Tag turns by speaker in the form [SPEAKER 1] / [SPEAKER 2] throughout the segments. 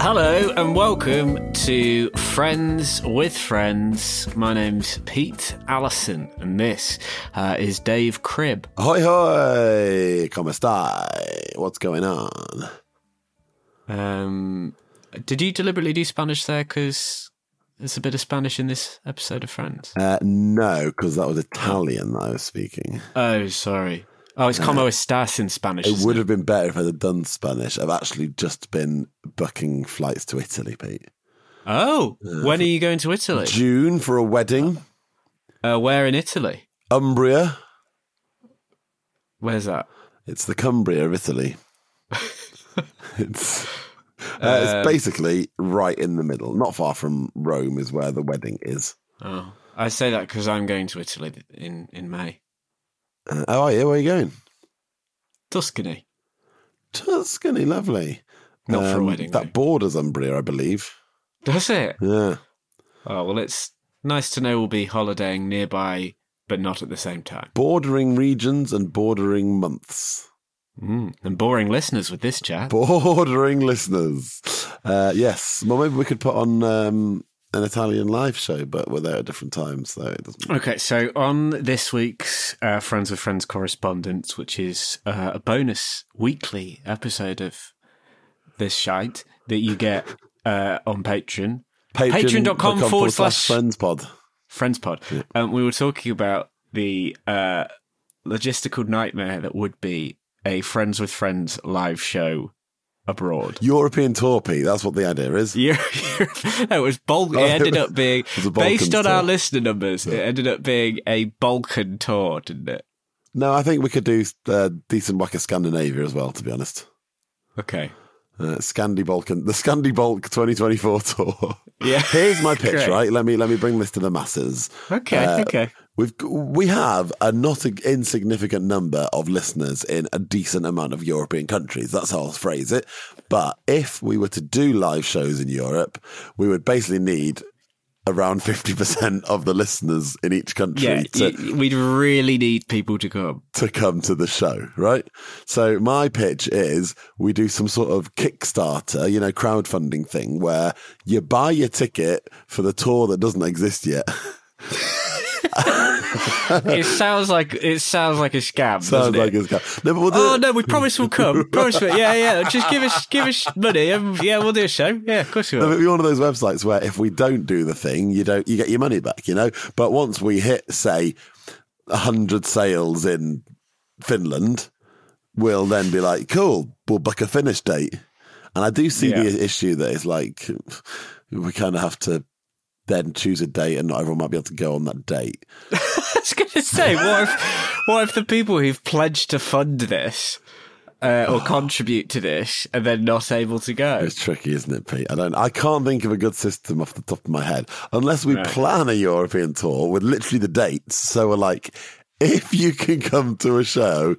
[SPEAKER 1] Hello and welcome to Friends with Friends. My name's Pete Allison and this uh, is Dave Cribb.
[SPEAKER 2] Hoi hoi, como stai? What's going on?
[SPEAKER 1] Um, did you deliberately do Spanish there because there's a bit of Spanish in this episode of Friends?
[SPEAKER 2] Uh, no, because that was Italian that I was speaking.
[SPEAKER 1] Oh, sorry. Oh, it's como estás in Spanish.
[SPEAKER 2] It would have been better if I'd have done Spanish. I've actually just been booking flights to Italy, Pete.
[SPEAKER 1] Oh, when are you going to Italy?
[SPEAKER 2] June for a wedding.
[SPEAKER 1] Uh, where in Italy?
[SPEAKER 2] Umbria.
[SPEAKER 1] Where's that?
[SPEAKER 2] It's the Cumbria of Italy. it's uh,
[SPEAKER 1] Um,
[SPEAKER 2] it's basically right in the middle. Not far from Rome is where the wedding is.
[SPEAKER 1] Oh, I say that because I'm going to Italy in in May.
[SPEAKER 2] Uh, oh, yeah, where are you going?
[SPEAKER 1] Tuscany.
[SPEAKER 2] Tuscany, lovely.
[SPEAKER 1] Not for a
[SPEAKER 2] Um,
[SPEAKER 1] wedding,
[SPEAKER 2] That
[SPEAKER 1] though.
[SPEAKER 2] borders Umbria, I believe.
[SPEAKER 1] Does it?
[SPEAKER 2] Yeah.
[SPEAKER 1] Oh well, it's nice to know we'll be holidaying nearby, but not at the same time.
[SPEAKER 2] Bordering regions and bordering months.
[SPEAKER 1] Mm. And boring listeners with this chat.
[SPEAKER 2] Bordering listeners. Uh, yes. Well, maybe we could put on um, an Italian live show, but we're there at different times, so it doesn't.
[SPEAKER 1] Okay, so on this week's uh, Friends with Friends correspondence, which is uh, a bonus weekly episode of this shite that you get uh, on Patreon, Patreon.com forward slash
[SPEAKER 2] friends pod.
[SPEAKER 1] Friends Pod. Um, we were talking about the uh, logistical nightmare that would be a Friends with Friends live show abroad.
[SPEAKER 2] European tour, Pete. That's what the idea is.
[SPEAKER 1] Yeah, it was Bal- It ended up being
[SPEAKER 2] a
[SPEAKER 1] based on our listener numbers. It ended up being a Balkan tour, didn't it?
[SPEAKER 2] No, I think we could do uh, decent whack of Scandinavia as well, to be honest.
[SPEAKER 1] Okay.
[SPEAKER 2] Uh, Scandi Balkan, the Scandi Bulk 2024 tour.
[SPEAKER 1] Yeah.
[SPEAKER 2] Here's my pitch, right? Let me let me bring this to the masses.
[SPEAKER 1] Okay.
[SPEAKER 2] Uh,
[SPEAKER 1] okay.
[SPEAKER 2] We've we have a not a insignificant number of listeners in a decent amount of European countries. That's how I'll phrase it. But if we were to do live shows in Europe, we would basically need around fifty percent of the listeners in each country
[SPEAKER 1] Yeah,
[SPEAKER 2] to,
[SPEAKER 1] we'd really need people to come.
[SPEAKER 2] to come to the show, right? So my pitch is we do some sort of Kickstarter, you know, crowdfunding thing where you buy your ticket for the tour that doesn't exist yet.
[SPEAKER 1] it sounds like it sounds like a scam.
[SPEAKER 2] Sounds like
[SPEAKER 1] it?
[SPEAKER 2] it's. No, we'll
[SPEAKER 1] Oh no, we promise we'll come. Promise, we- yeah, yeah. Just give us, give us money. and yeah, we'll do a show. Yeah, of course we
[SPEAKER 2] No,
[SPEAKER 1] will.
[SPEAKER 2] it'd be one of those websites where if we don't do the thing, you don't you get your money back, you know. But once we hit, say, hundred sales in Finland, we'll then be like, cool, we'll book a Finnish date. And I do see
[SPEAKER 1] Yeah.
[SPEAKER 2] the issue that it's like we kind of have to then choose a date, and not everyone might be able to go on that date.
[SPEAKER 1] I was going to say, what if, what if the people who've pledged to fund this uh, or contribute to this are then not able to go?
[SPEAKER 2] It's tricky, isn't it, Pete? I don't. I can't think of a good system off the top of my head, unless we
[SPEAKER 1] Right.
[SPEAKER 2] plan a European tour with literally the dates. So we're like, if you can come to a show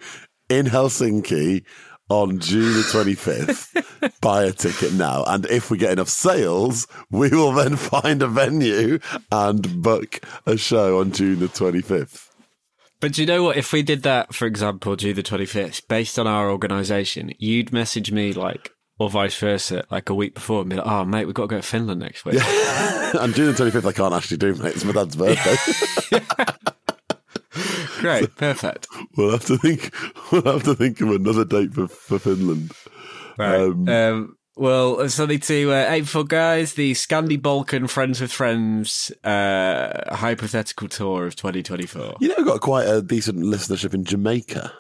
[SPEAKER 2] in Helsinki on June the twenty fifth, buy a ticket now, and if we get enough sales, we will then find a venue and book a show on June the twenty fifth.
[SPEAKER 1] But do you know what? If we did that, for example, June the 25th, based on our organisation, you'd message me like, or vice versa, like a week before and be like, oh, mate, we've got to go to Finland next week.
[SPEAKER 2] and June the twenty fifth, I can't actually do, mate. It's my dad's birthday.
[SPEAKER 1] Great, perfect.
[SPEAKER 2] We'll have to think. We'll have to think of another date for, for Finland.
[SPEAKER 1] Right.
[SPEAKER 2] Um,
[SPEAKER 1] Um, well, it's something to uh, aim for, guys. The Scandi Balkan Friends with Friends uh, hypothetical tour of 2024.
[SPEAKER 2] You know, we've got quite a decent listenership in Jamaica.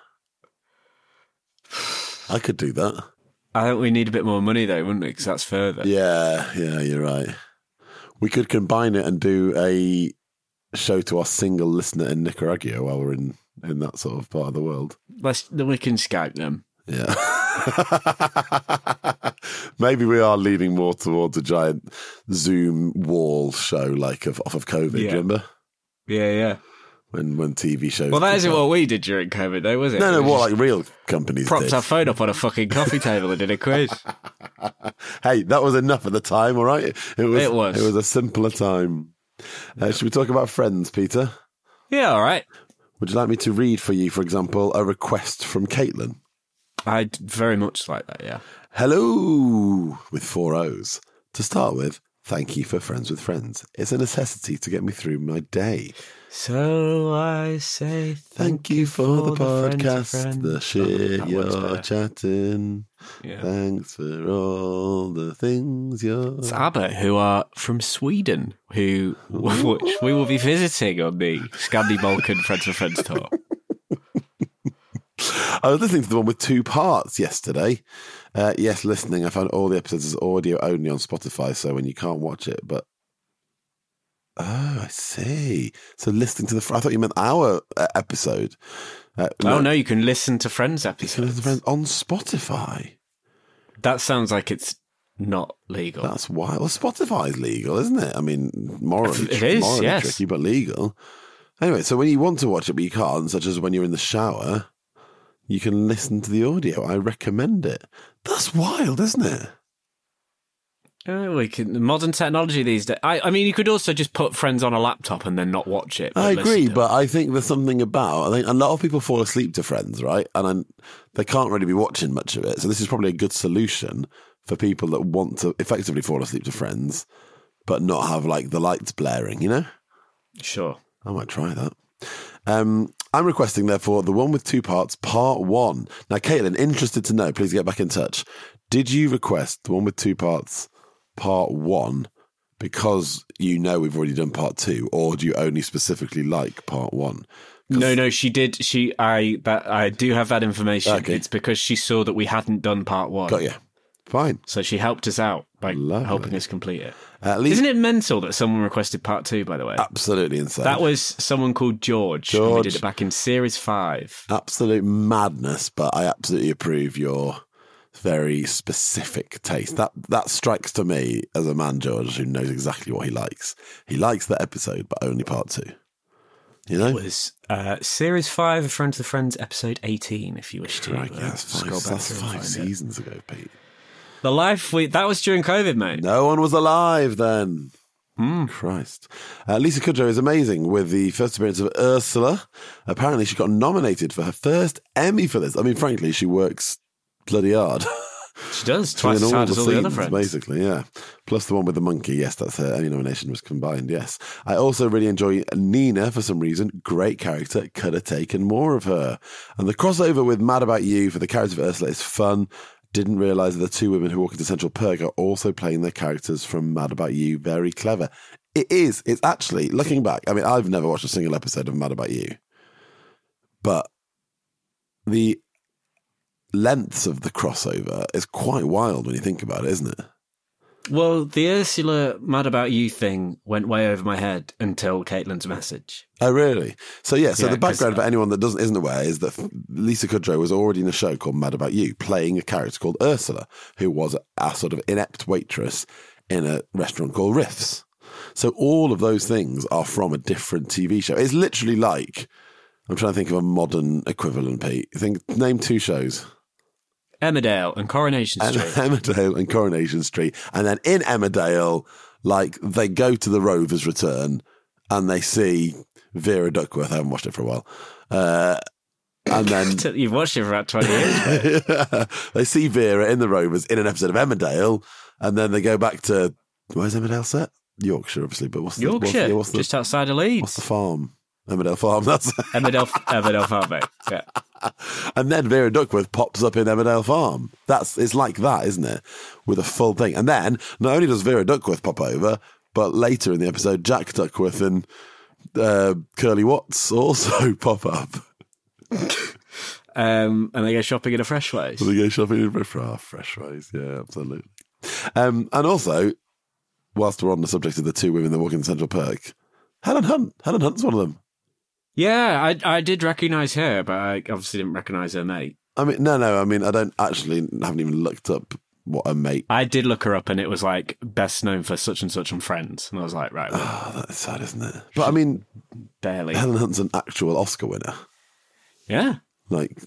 [SPEAKER 2] I could do that.
[SPEAKER 1] I think we need a bit more money, though, wouldn't we? Because that's further.
[SPEAKER 2] Yeah, yeah, you're right. We could combine it and do a show to our single listener in Nicaragua while we're in in that sort of part of the world.
[SPEAKER 1] Let's, then we can Skype them.
[SPEAKER 2] Yeah. Maybe we are leaning more towards a giant Zoom wall show, like of, off of COVID.
[SPEAKER 1] Yeah.
[SPEAKER 2] Remember
[SPEAKER 1] Yeah, yeah.
[SPEAKER 2] when when TV shows?
[SPEAKER 1] Well, that isn't what we did during COVID, though, was it?
[SPEAKER 2] No, no, what like real companies
[SPEAKER 1] propped
[SPEAKER 2] did.
[SPEAKER 1] our phone up on a fucking coffee table and did a quiz.
[SPEAKER 2] Hey, that was enough at the time, all right. It was.
[SPEAKER 1] It was.
[SPEAKER 2] It was a simpler time. Uh, should we talk about friends, Peter?
[SPEAKER 1] yeah, all right.
[SPEAKER 2] Would you like me to read for you, for example, a request from Caitlin?
[SPEAKER 1] I'd very much like that, yeah.
[SPEAKER 2] Hello, with four O's. To start with, thank you for Friends with Friends. It's a necessity to get me through my day.
[SPEAKER 1] So I say
[SPEAKER 2] Thank you for the
[SPEAKER 1] Friends
[SPEAKER 2] podcast, the
[SPEAKER 1] Oh,
[SPEAKER 2] shit
[SPEAKER 1] works
[SPEAKER 2] you're chatting.
[SPEAKER 1] Yeah.
[SPEAKER 2] Thanks for all the things you're.
[SPEAKER 1] It's ABBA, who are from Sweden, who which we will be visiting on the Scandi Balkan Friends with Friends tour.
[SPEAKER 2] I was listening to the one with two parts yesterday. Uh, yes, listening. I found all the episodes as audio only on Spotify, so when you can't watch it, but. Oh, I see. So listening to the. I thought you meant our uh, episode. Uh,
[SPEAKER 1] Oh no, you can listen to Friends episodes.
[SPEAKER 2] to Friends on Spotify.
[SPEAKER 1] That sounds like it's not legal.
[SPEAKER 2] That's wild. Well, Spotify's legal, isn't it? I mean, morally,
[SPEAKER 1] It is,
[SPEAKER 2] morally
[SPEAKER 1] yes.
[SPEAKER 2] tricky, but legal. Anyway, so when you want to watch it but you can't, such as when you're in the shower, you can listen to the audio. I recommend it. That's wild, isn't it?
[SPEAKER 1] Oh, we can modern technology these days. I, I mean, you could also just put Friends on a laptop and then not watch it.
[SPEAKER 2] I agree, but I think there's something about. I think a lot of people fall asleep to Friends, right? And I'm, they can't really be watching much of it. So this is probably a good solution for people that want to effectively fall asleep to Friends, but not have like the lights blaring. You know.
[SPEAKER 1] sure.
[SPEAKER 2] I might try that. Um, I'm requesting, therefore, the one with two parts, part one. Now, Caitlin, interested to know, please get back in touch. Did you request the one with two parts, part one, because you know we've already done part two, or do you only specifically like part one?
[SPEAKER 1] No, no, she did. She, I, that I do have that information.
[SPEAKER 2] Okay.
[SPEAKER 1] It's because she saw that we hadn't done part one.
[SPEAKER 2] Got you. Fine.
[SPEAKER 1] So she helped us out by
[SPEAKER 2] Lovely.
[SPEAKER 1] helping us complete it.
[SPEAKER 2] At least
[SPEAKER 1] Isn't it mental that someone requested part two? By the way,
[SPEAKER 2] absolutely insane.
[SPEAKER 1] that was someone called George. and we
[SPEAKER 2] George.
[SPEAKER 1] did it back in series five.
[SPEAKER 2] absolute madness, but I absolutely approve your very specific taste. That that strikes to me as a man, George, who knows exactly what he likes. He likes that episode, but only part two. You know,
[SPEAKER 1] It was uh, series five of Friends with Friends, episode eighteen. If you wish to
[SPEAKER 2] Crikey,
[SPEAKER 1] uh,
[SPEAKER 2] that's five,
[SPEAKER 1] back
[SPEAKER 2] that's five
[SPEAKER 1] find it.
[SPEAKER 2] seasons ago, Pete.
[SPEAKER 1] The life we that was during COVID, mate.
[SPEAKER 2] No one was alive then.
[SPEAKER 1] Hmm.
[SPEAKER 2] Christ. Uh, Lisa Kudrow is amazing with the first appearance of Ursula. Apparently, she got nominated for her first Emmy for this. I mean, frankly, she works bloody hard.
[SPEAKER 1] She does twice as hard as all the other friends.
[SPEAKER 2] Basically, yeah. Plus the one with the monkey. Yes, that's her Emmy nomination was combined. Yes. I also really enjoy Nina for some reason. Great character. Could have taken more of her. And the crossover with Mad About You for the character of Ursula is fun. Didn't realise that the two women who walk into Central Perk are also playing their characters from Mad About You. Very clever. It is. It's actually, looking back, I mean, I've never watched a single episode of Mad About You. But the lengths of the crossover is quite wild when you think about it, isn't it?
[SPEAKER 1] Well, the Ursula "Mad About You" thing went way over my head until Caitlin's message.
[SPEAKER 2] Oh, really? So yeah. So
[SPEAKER 1] Yeah,
[SPEAKER 2] the background for anyone that doesn't isn't aware is that Lisa Kudrow was already in a show called Mad About You, playing a character called Ursula, who was a sort of inept waitress in a restaurant called Riffs. So all of those things are from a different TV show. It's literally like I'm trying to think of a modern equivalent. Pete, think name two shows.
[SPEAKER 1] Emmerdale and Coronation Street. and.
[SPEAKER 2] Emmerdale and Coronation Street. And then in Emmerdale, like they go to the Rover's Return and they see Vera Duckworth. I haven't watched it for a while. Uh, and then
[SPEAKER 1] You've watched it for about twenty years. mate.
[SPEAKER 2] they see Vera in the Rovers in an episode of Emmerdale. And then they go back to where's Emmerdale set? Yorkshire, obviously. But what's the, what's,
[SPEAKER 1] Yorkshire,
[SPEAKER 2] yeah, what's the,
[SPEAKER 1] just outside of Leeds.
[SPEAKER 2] what's the farm? Emmerdale Farm. That's
[SPEAKER 1] Emmerdale, Emmerdale Farm, mate. Yeah.
[SPEAKER 2] and then Vera Duckworth pops up in Emmerdale Farm. That's it's like that, isn't it? With a full thing, and then not only does Vera Duckworth pop over, but later in the episode, Jack Duckworth and uh, Curly Watts also pop up.
[SPEAKER 1] Um, and they go shopping in a fresh ways.
[SPEAKER 2] They go shopping in fresh, oh, fresh ways. Yeah, absolutely. Um, and also, whilst we're on the subject of the two women that walk in Central Perk, Helen Hunt. Helen Hunt's one of them.
[SPEAKER 1] Yeah, I I did recognise her, but I obviously didn't recognise her mate.
[SPEAKER 2] I mean, no, no. I mean, I don't actually haven't even looked up what a mate.
[SPEAKER 1] I did look her up, and it was like best known for such and such on Friends, and I was like, right, well,
[SPEAKER 2] Oh, that's sad, isn't it? But I mean,
[SPEAKER 1] barely.
[SPEAKER 2] Helen Hunt's an actual Oscar winner.
[SPEAKER 1] Yeah,
[SPEAKER 2] Like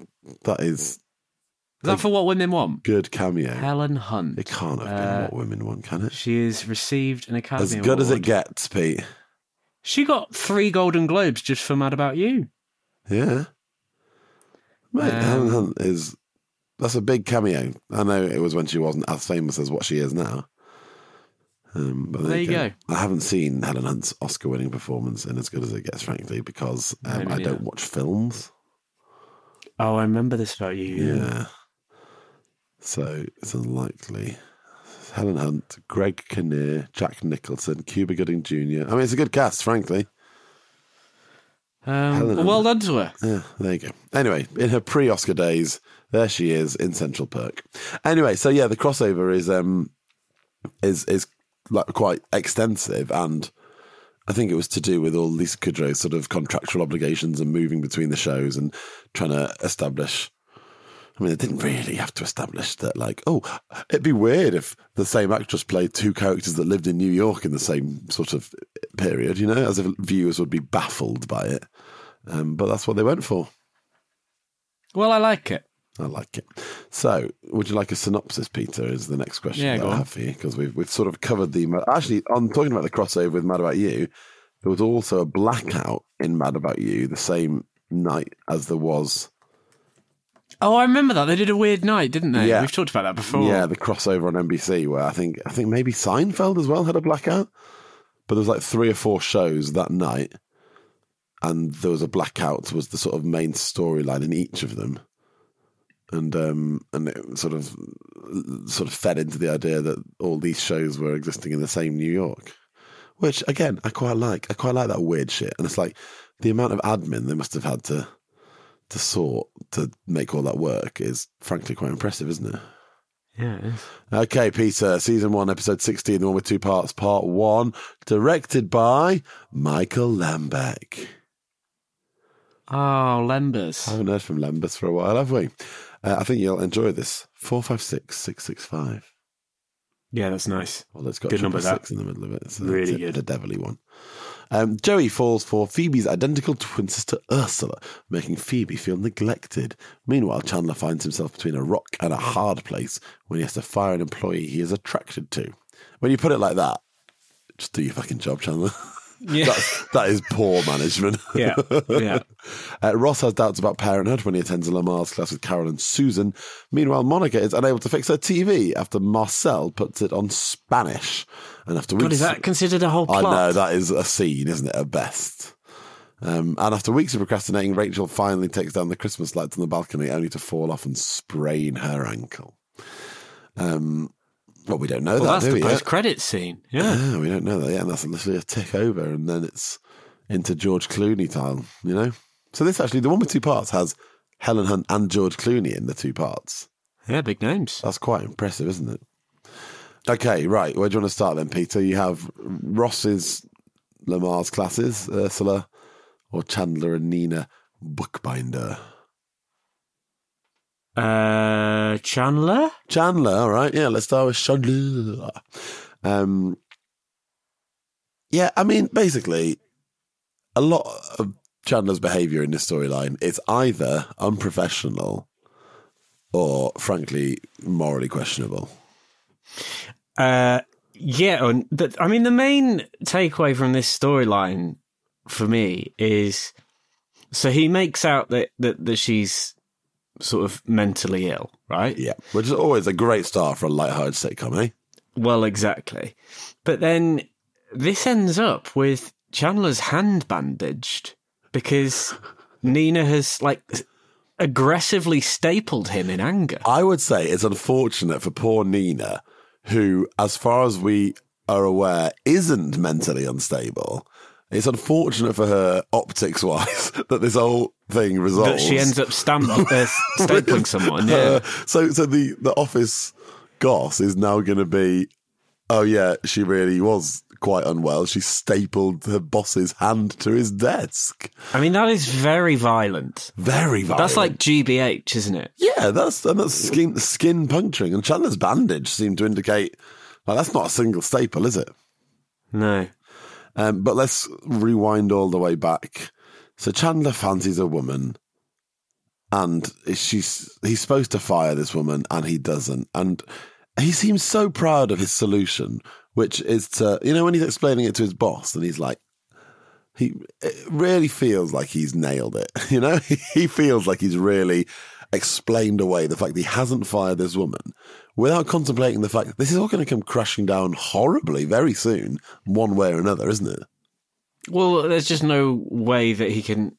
[SPEAKER 2] that is
[SPEAKER 1] is that for what women want?
[SPEAKER 2] good cameo.
[SPEAKER 1] Helen Hunt.
[SPEAKER 2] It can't have been
[SPEAKER 1] Uh,
[SPEAKER 2] what women want, can it?
[SPEAKER 1] She has received an Academy
[SPEAKER 2] As good as it gets, Pete.
[SPEAKER 1] She got three Golden Globes just for Mad About You.
[SPEAKER 2] Yeah. Mate,
[SPEAKER 1] Um,
[SPEAKER 2] Helen Hunt is that's a big cameo. I know it was when she wasn't as famous as what she is now. Um, but
[SPEAKER 1] There you go.
[SPEAKER 2] I haven't seen Helen Hunt's Oscar-winning performance in as good as it gets, frankly, because um,
[SPEAKER 1] No,
[SPEAKER 2] I don't watch films.
[SPEAKER 1] Oh, I remember this about you.
[SPEAKER 2] Yeah. So it's unlikely. Helen Hunt, Greg Kinnear, Jack Nicholson, Cuba Gooding Jr. I mean, it's a good cast, frankly.
[SPEAKER 1] Um, well done to her.
[SPEAKER 2] Yeah, there you go. Anyway, in her pre-Oscar days, there she is in Central Perk. Anyway, so yeah, the crossover is um is is like quite extensive, and I think it was to do with all Lisa Kudrow's sort of contractual obligations and moving between the shows and trying to establish. I mean, they didn't really have to establish that, like, oh, it'd be weird if the same actress played two characters that lived in New York in the same sort of period, you know, as if viewers would be baffled by it. Um, but that's what they went for.
[SPEAKER 1] Well, I like it.
[SPEAKER 2] I like it. So, would you like a synopsis, Peter? Is the next question
[SPEAKER 1] Yeah,
[SPEAKER 2] that I have for you because we've we've sort of covered the actually on talking about the crossover with Mad About You. There was also a blackout in Mad About You the same night as there was
[SPEAKER 1] Oh, I remember that. They did a weird night, didn't they?
[SPEAKER 2] Yeah.
[SPEAKER 1] We've talked about that before.
[SPEAKER 2] yeah the crossover on NBC where I think I think maybe Seinfeld as well had a blackout, but there was like three or four shows that night, and there was a blackout was the sort of main storyline in each of them, and um and it sort of sort of fed into the idea that all these shows were existing in the same New York, which again I quite like. I quite like that weird shit, and it's like the amount of admin they must have had to to sort to make all that work is frankly quite impressive, isn't it?
[SPEAKER 1] Yeah. it is.
[SPEAKER 2] Okay, Peter, season one, episode 16, the one with two parts, part one, directed by Michael Lembeck.
[SPEAKER 1] Oh, Lembers.
[SPEAKER 2] I haven't heard from Lembeck for a while, have we? Uh, I think you'll enjoy this. 456 665.
[SPEAKER 1] Yeah, that's nice.
[SPEAKER 2] Well, it's got
[SPEAKER 1] Good number, that.
[SPEAKER 2] six in the middle of it. So
[SPEAKER 1] Really
[SPEAKER 2] it's a-
[SPEAKER 1] good.
[SPEAKER 2] The devilly one. Um, Joey falls for Phoebe's identical twin sister Ursula, making Phoebe feel neglected. Meanwhile, Chandler finds himself between a rock and a hard place when he has to fire an employee he is attracted to. When you put it like that, just do your fucking job, Chandler.
[SPEAKER 1] Yeah.
[SPEAKER 2] That's, that is poor management.
[SPEAKER 1] yeah. Yeah.
[SPEAKER 2] Uh, Ross has doubts about parenthood when he attends a Lamaze class with Carol and Susan. Meanwhile, Monica is unable to fix her TV after Marcel puts it on Spanish. And after weeks,
[SPEAKER 1] God, is that considered a whole
[SPEAKER 2] I know that is a scene, isn't it? At best. Um, and after weeks of procrastinating, Rachel finally takes down the Christmas lights on the balcony, only to fall off and sprain her ankle. Um, well, we don't know
[SPEAKER 1] Well,
[SPEAKER 2] that,
[SPEAKER 1] that's
[SPEAKER 2] do
[SPEAKER 1] the
[SPEAKER 2] we?
[SPEAKER 1] post-credit scene. Yeah.
[SPEAKER 2] Yeah, we don't know that Yeah, And that's literally a tick over, and then it's into George Clooney time, you know? So this actually, the one with two parts has Helen Hunt and George Clooney in the two parts.
[SPEAKER 1] Yeah, big names.
[SPEAKER 2] That's quite impressive, isn't it? Okay, right. Where do you want to start then, Peter? You have Ross's Lamaze classes, Ursula, or Chandler and Nina Bookbinder.
[SPEAKER 1] Uh, Chandler?
[SPEAKER 2] Chandler, all right. Yeah, let's start with Chandler. Um, yeah, I mean, basically, a lot of Chandler's behavior in this storyline is either unprofessional or, frankly, morally questionable.
[SPEAKER 1] Uh, yeah, I mean, the main takeaway from this storyline for me is so he makes out that, that, that she's sort of mentally ill, right?
[SPEAKER 2] Yeah, which is always a great start for a light-hearted sitcom, eh?
[SPEAKER 1] Well, exactly. But then this ends up with Chandler's hand bandaged because Nina has like aggressively stapled him in anger.
[SPEAKER 2] I would say it's unfortunate for poor Nina, who, as far as we are aware, isn't mentally unstable. It's unfortunate for her, optics wise, that this whole thing resolves.
[SPEAKER 1] That she ends up stamp- uh, stapling someone. Yeah.
[SPEAKER 2] Uh, so, so the the office goss is now going to be, oh yeah, she really was quite unwell. She stapled her boss's hand to his desk.
[SPEAKER 1] I mean, that is very violent.
[SPEAKER 2] Very violent.
[SPEAKER 1] That's like GBH, isn't it?
[SPEAKER 2] yeah, that's and that's skin skin puncturing. And Chandler's bandage seemed to indicate like that's not a single staple, is it?
[SPEAKER 1] No.
[SPEAKER 2] Um, but let's rewind all the way back. So Chandler fancies a woman, and she's he's supposed to fire this woman, and he doesn't. And he seems so proud of his solution, which is to you know when he's explaining it to his boss, and he's like, he really feels like he's nailed it. You know, he feels like he's really explained away the fact that he hasn't fired this woman without contemplating the fact that this is all going to come crashing down horribly very soon, one way or another, isn't it?
[SPEAKER 1] Well, there's just no way that he can.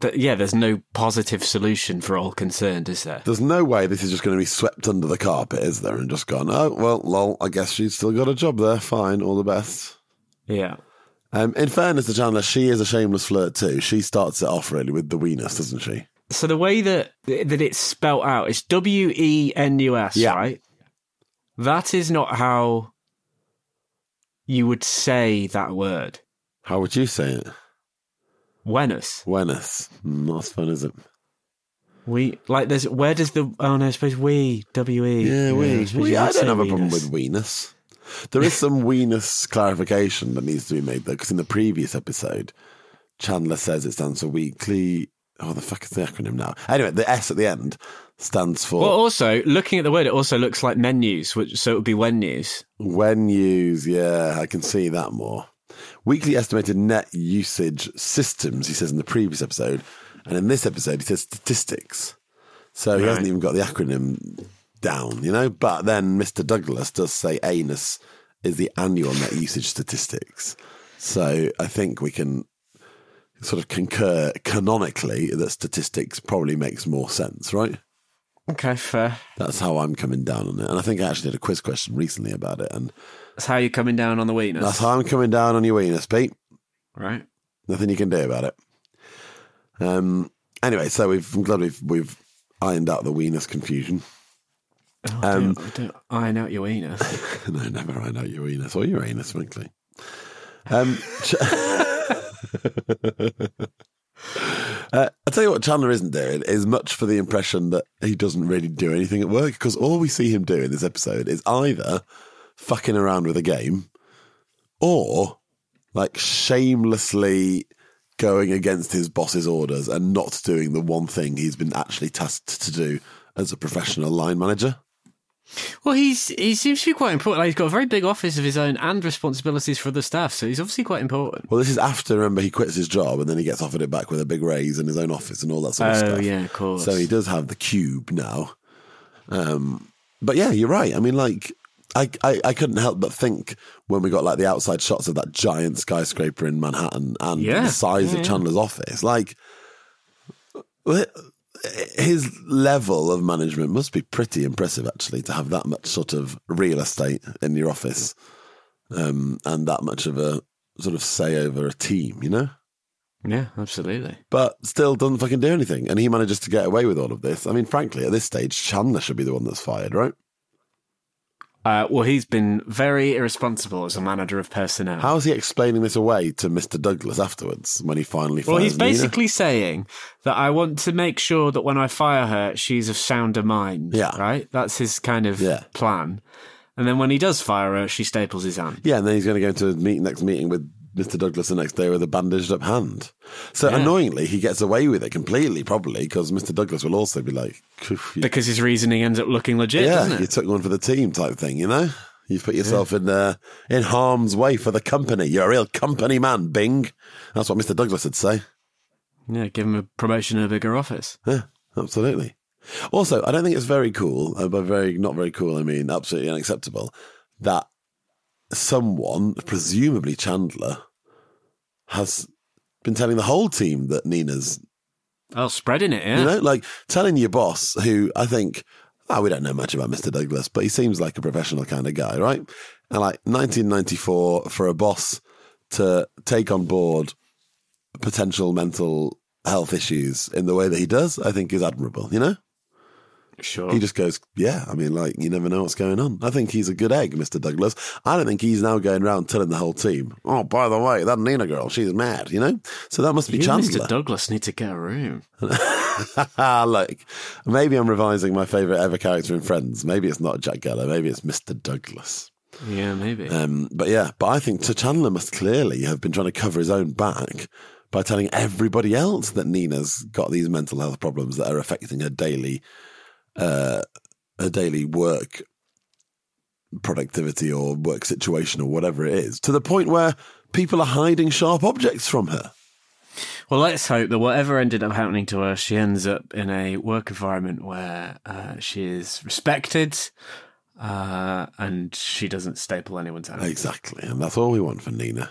[SPEAKER 1] That, yeah, there's no positive solution for all concerned, is there?
[SPEAKER 2] There's no way this is just going to be swept under the carpet, is there? And just gone, oh, well, lol, I guess she's still got a job there. Fine, all the best.
[SPEAKER 1] Yeah.
[SPEAKER 2] Um, in fairness to Chandler, she is a shameless flirt too. She starts it off really with the weenus, doesn't she?
[SPEAKER 1] So the way that that it's spelt out is W E N U S,
[SPEAKER 2] Yeah.
[SPEAKER 1] right? That is not how you would say that word.
[SPEAKER 2] How would you say it?
[SPEAKER 1] Wenus.
[SPEAKER 2] Weenus. Mm, Not as fun, is it?
[SPEAKER 1] We like there's where does the oh no I suppose we W E
[SPEAKER 2] Yeah, we.
[SPEAKER 1] Suppose
[SPEAKER 2] we I don't have a problem with weenus. There is some weenus clarification that needs to be made though, because in the previous episode, Chandler says it stands for weekly. Oh, the fuck is the acronym now? Anyway, the S at the end stands for
[SPEAKER 1] Well, also looking at the word, it also looks like menus, which so it would be when news.
[SPEAKER 2] When used, yeah, I can see that more. Weekly estimated net usage systems, he says in the previous episode. And in this episode, he says statistics. So he hasn't even got the acronym down, you know? But then Mr. Douglas does say ANUS is the annual net usage statistics. So I think we can sort of concur canonically that statistics probably makes more sense, right?
[SPEAKER 1] Okay, fair.
[SPEAKER 2] That's how I'm coming down on it. And I think I actually did a quiz question recently about it. And
[SPEAKER 1] That's how you're coming down on the weakness,
[SPEAKER 2] that's how I'm coming down on your weenus, Pete.
[SPEAKER 1] right?
[SPEAKER 2] Nothing you can do about it. Um. Anyway, so we've, I'm glad we've we've ironed out the weenus confusion.
[SPEAKER 1] Oh,
[SPEAKER 2] Um,
[SPEAKER 1] don't, don't iron out your anus.
[SPEAKER 2] no, never iron out your weenus or your anus, frankly. Um. Ch- Uh, I tell you what, Chandler isn't doing is much for the impression that he doesn't really do anything at work because all we see him do in this episode is either fucking around with a game or like shamelessly going against his boss's orders and not doing the one thing he's been actually tasked to do as a professional line manager.
[SPEAKER 1] well, he's he seems to be quite important. Like, he's got a very big office of his own and responsibilities for the staff, so he's obviously quite important.
[SPEAKER 2] Well, this is after, remember, he quits his job and then he gets offered it back with a big raise and his own office and all that sort of
[SPEAKER 1] Oh,
[SPEAKER 2] stuff.
[SPEAKER 1] Oh yeah, of course.
[SPEAKER 2] So he does have the cube now. Um, but yeah, you're right. I mean, like, I, I, I couldn't help but think when we got like the outside shots of that giant skyscraper in Manhattan and
[SPEAKER 1] Yeah.
[SPEAKER 2] the size
[SPEAKER 1] Yeah,
[SPEAKER 2] of. Chandler's office, like, his level of management must be pretty impressive, actually, to have that much sort of real estate in your office um, and that much of a sort of say over a team, you know?
[SPEAKER 1] Yeah, absolutely.
[SPEAKER 2] But still doesn't fucking do anything. And he manages to get away with all of this. I mean, frankly, at this stage, Chandler should be the one that's fired, right?
[SPEAKER 1] Uh, well, he's been very irresponsible as a manager of personnel.
[SPEAKER 2] How is he explaining this away to Mr. Douglas afterwards when he finally fires
[SPEAKER 1] well, he's
[SPEAKER 2] Nina?
[SPEAKER 1] basically saying that I want to make sure that when I fire her, she's of sounder mind.
[SPEAKER 2] Yeah.
[SPEAKER 1] Right? That's his kind of
[SPEAKER 2] Yeah.
[SPEAKER 1] plan. And then when he does fire her, she staples his hand.
[SPEAKER 2] Yeah, and then he's going to go into a meet, next meeting with Mr. Douglas the next day with a bandaged up hand. So
[SPEAKER 1] Yeah.
[SPEAKER 2] annoyingly, he gets away with it completely, probably, because Mr. Douglas will also be like,
[SPEAKER 1] Because his reasoning ends up looking legit,
[SPEAKER 2] yeah, you took one for the team type thing, you know? You've put yourself in uh, in harm's way for the company. You're a real company man, Bing. That's what Mr. Douglas would say.
[SPEAKER 1] yeah, give him a promotion in a bigger office.
[SPEAKER 2] Yeah, absolutely. Also, I don't think it's very cool, uh, by very not very cool, I mean absolutely unacceptable, that someone, presumably Chandler, has been telling the whole team that Nina's,
[SPEAKER 1] Oh, spreading it, yeah.
[SPEAKER 2] you know, like telling your boss, who I think, oh, we don't know much about Mr. Douglas, but he seems like a professional kind of guy, right? And like 1994, for a boss to take on board potential mental health issues in the way that he does, I think is admirable, you know?
[SPEAKER 1] Sure.
[SPEAKER 2] He just goes, yeah, I mean, like, you never know what's going on. I think he's a good egg, Mr. Douglas. I don't think he's now going around telling the whole team, oh, by the way, that Nina girl, she's mad, you know? So that must be
[SPEAKER 1] you
[SPEAKER 2] Chandler.
[SPEAKER 1] Mr. Douglas need to get a room.
[SPEAKER 2] like, maybe I'm revising my favourite ever character in Friends. Maybe it's not Jack Geller. Maybe it's Mr. Douglas.
[SPEAKER 1] Yeah, maybe.
[SPEAKER 2] Um, but yeah, but I think Chandler must clearly have been trying to cover his own back by telling everybody else that Nina's got these mental health problems that are affecting her daily, uh, her daily work productivity or work situation or whatever it is, to the point where people are hiding sharp objects from her.
[SPEAKER 1] Well, let's hope that whatever ended up happening to her, she ends up in a work environment where uh, she is respected uh, and she doesn't staple anyone's hand.
[SPEAKER 2] Exactly, and that's all we want for Nina.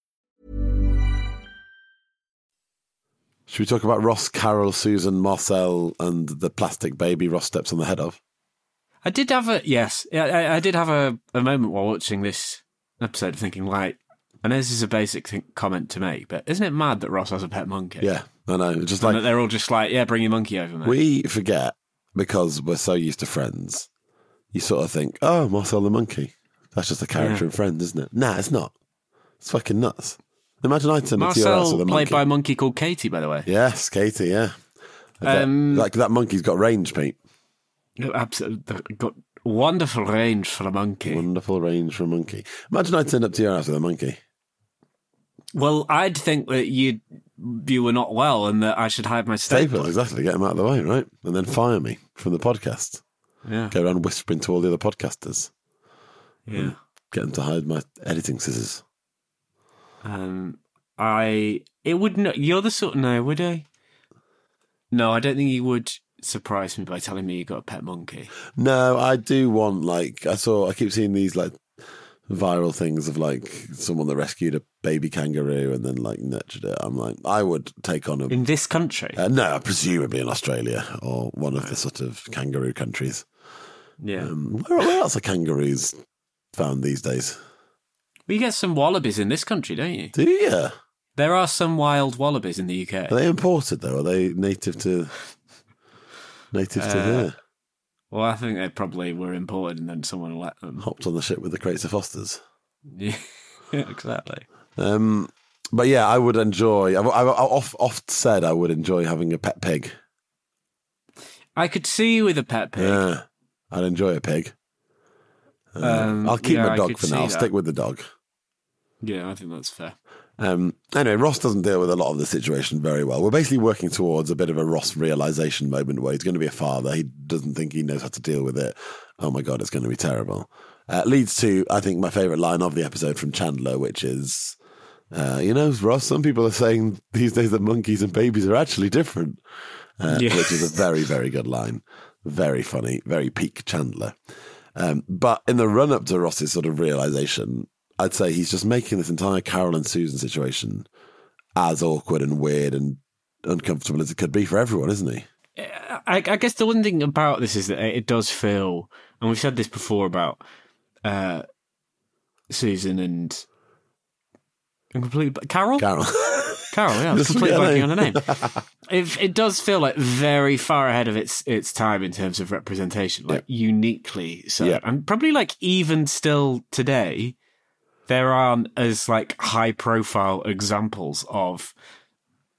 [SPEAKER 2] Should we talk about Ross, Carol, Susan, Marcel, and the plastic baby Ross steps on the head of?
[SPEAKER 1] I did have a yes, I, I- did have a, a moment while watching this episode, thinking like, I know this is a basic thing, comment to make, but isn't it mad that Ross has a pet monkey?
[SPEAKER 2] Yeah, I know. It's just
[SPEAKER 1] and
[SPEAKER 2] like
[SPEAKER 1] they're all just like, yeah, bring your monkey over, mate.
[SPEAKER 2] we forget because we're so used to Friends. You sort of think, oh, Marcel the monkey. That's just a character
[SPEAKER 1] Yeah.
[SPEAKER 2] in Friends, isn't it? Nah, it's not. It's fucking nuts. Imagine I turned up to your house
[SPEAKER 1] Marcel
[SPEAKER 2] with a
[SPEAKER 1] played
[SPEAKER 2] monkey.
[SPEAKER 1] by a monkey called Katie, by the way.
[SPEAKER 2] yes, Katie. Yeah.
[SPEAKER 1] Um,
[SPEAKER 2] like that monkey's got range, Pete.
[SPEAKER 1] Absolutely got wonderful range for a monkey.
[SPEAKER 2] Wonderful range for a monkey. Imagine I turned up to your house with a monkey.
[SPEAKER 1] Well, I'd think that you you were not well and that I should hide my
[SPEAKER 2] Staples,
[SPEAKER 1] staples.
[SPEAKER 2] exactly. Get him out of the way, right? And then fire me from the podcast.
[SPEAKER 1] Yeah,
[SPEAKER 2] Go around whispering to all the other podcasters.
[SPEAKER 1] yeah.
[SPEAKER 2] Get them to hide my editing scissors.
[SPEAKER 1] Um, I it would not. You're the sort. No, would I? No, I don't think you would surprise me by telling me you got a pet monkey.
[SPEAKER 2] No, I do want like I saw. I keep seeing these like viral things of like someone that rescued a baby kangaroo and then like nurtured it. I'm like, I would take on a.
[SPEAKER 1] In this country,
[SPEAKER 2] Uh, no, presumably in Australia or one of the sort of kangaroo countries.
[SPEAKER 1] yeah.
[SPEAKER 2] Um, where, where else are kangaroos found these days?
[SPEAKER 1] You get some wallabies in this country, don't you?
[SPEAKER 2] Do you?
[SPEAKER 1] There are some wild wallabies in the UK.
[SPEAKER 2] Are they imported though? Are they native to native to
[SPEAKER 1] Uh,
[SPEAKER 2] there?
[SPEAKER 1] Well, I think they probably were imported and then someone let them.
[SPEAKER 2] Hopped on the ship with the crates of Fosters.
[SPEAKER 1] Yeah, exactly.
[SPEAKER 2] Um, but yeah, I would enjoy. I've, I've oft, oft said I would enjoy having a pet pig.
[SPEAKER 1] I could see you with a pet pig.
[SPEAKER 2] Yeah, I'd enjoy a pig. Um,
[SPEAKER 1] Um,
[SPEAKER 2] I'll keep
[SPEAKER 1] yeah,
[SPEAKER 2] my
[SPEAKER 1] I
[SPEAKER 2] dog
[SPEAKER 1] could
[SPEAKER 2] for
[SPEAKER 1] see
[SPEAKER 2] now. I'll
[SPEAKER 1] that.
[SPEAKER 2] stick with the dog.
[SPEAKER 1] Yeah, I think that's fair.
[SPEAKER 2] Um, anyway, Ross doesn't deal with a lot of the situation very well. We're basically working towards a bit of a Ross realization moment where he's going to be a father. He doesn't think he knows how to deal with it. Oh my God, it's going to be terrible. Uh, leads to, I think, my favorite line of the episode from Chandler, which is, uh, you know, Ross, some people are saying these days that monkeys and babies are actually different, uh,
[SPEAKER 1] Yeah.
[SPEAKER 2] which is a very, very good line. Very funny, very peak Chandler. Um, but in the run up to Ross's sort of realization, I'd say he's just making this entire Carol and Susan situation as awkward and weird and uncomfortable as it could be for everyone, isn't he?
[SPEAKER 1] I, I guess the one thing about this is that it does feel, and we've said this before about uh, Susan and and completely Carol.
[SPEAKER 2] Carol.
[SPEAKER 1] Carol, yeah, I was
[SPEAKER 2] Just
[SPEAKER 1] completely blanking on her name. it, it does feel like very far ahead of its its time in terms of representation, like uniquely so,
[SPEAKER 2] Yeah.
[SPEAKER 1] and probably like even still today, there aren't as like high profile examples of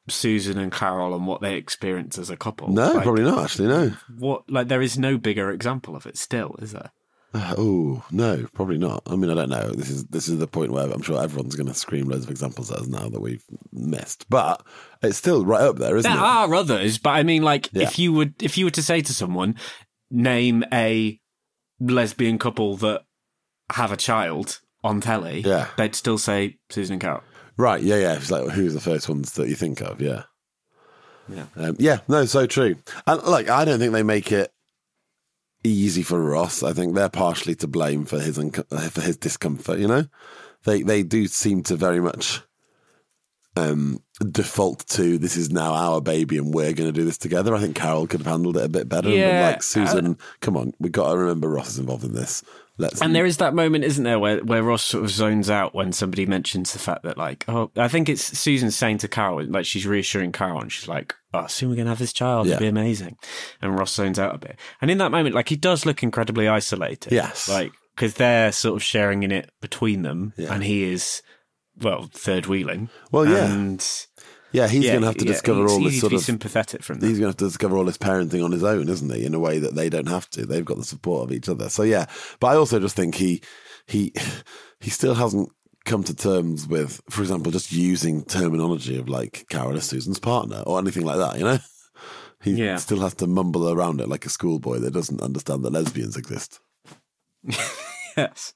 [SPEAKER 1] Susan and Carol and what they experience as a couple.
[SPEAKER 2] no,
[SPEAKER 1] Like,
[SPEAKER 2] probably not, actually, no.
[SPEAKER 1] What like there is no bigger example of it still, is there?
[SPEAKER 2] Oh no, probably not. I mean, I don't know. This is this is the point where I'm sure everyone's going to scream loads of examples at us now that we've missed, but it's still right up there, isn't
[SPEAKER 1] There
[SPEAKER 2] it?
[SPEAKER 1] There are others, but I mean, like,
[SPEAKER 2] Yeah.
[SPEAKER 1] if you would, if you were to say to someone, name a lesbian couple that have a child on telly,
[SPEAKER 2] Yeah.
[SPEAKER 1] they'd still say Susan and Carol.
[SPEAKER 2] Right? Yeah, yeah. It's like who's the first ones that you think of? Yeah,
[SPEAKER 1] Yeah.
[SPEAKER 2] um, yeah. No, so true. And like, I don't think they make it easy for Ross. I think they're partially to blame for his for his discomfort. You know, they they do seem to very much um, default to this is now our baby and we're going to do this together. I think Carol could have handled it a bit better.
[SPEAKER 1] Yeah,
[SPEAKER 2] like Susan, come on, we got to remember Ross is involved in this. Let's
[SPEAKER 1] And there is that moment, isn't there, where, where Ross sort of zones out when somebody mentions the fact that, like, oh, I think it's Susan saying to Carol, like, she's reassuring Carol, and she's like, oh, soon we're going to have this child.
[SPEAKER 2] Yeah.
[SPEAKER 1] It'll be amazing. And Ross zones out a bit. And in that moment, like, he does look incredibly isolated.
[SPEAKER 2] Yes.
[SPEAKER 1] Like, because they're sort of sharing in it between them,
[SPEAKER 2] Yeah.
[SPEAKER 1] and he is, well, third wheeling.
[SPEAKER 2] Well, yeah.
[SPEAKER 1] And
[SPEAKER 2] yeah, he's
[SPEAKER 1] yeah,
[SPEAKER 2] going to have to
[SPEAKER 1] yeah,
[SPEAKER 2] discover all this sort
[SPEAKER 1] be
[SPEAKER 2] of
[SPEAKER 1] sympathetic from
[SPEAKER 2] he's going to have to discover all this parenting on his own, isn't he? In a way that they don't have to. They've got the support of each other. So yeah, but I also just think he he he still hasn't come to terms with, for example, just using terminology of like Carol is Susan's partner or anything like that. You know, he
[SPEAKER 1] Yeah.
[SPEAKER 2] still has to mumble around it like a schoolboy that doesn't understand that lesbians exist.
[SPEAKER 1] Yes.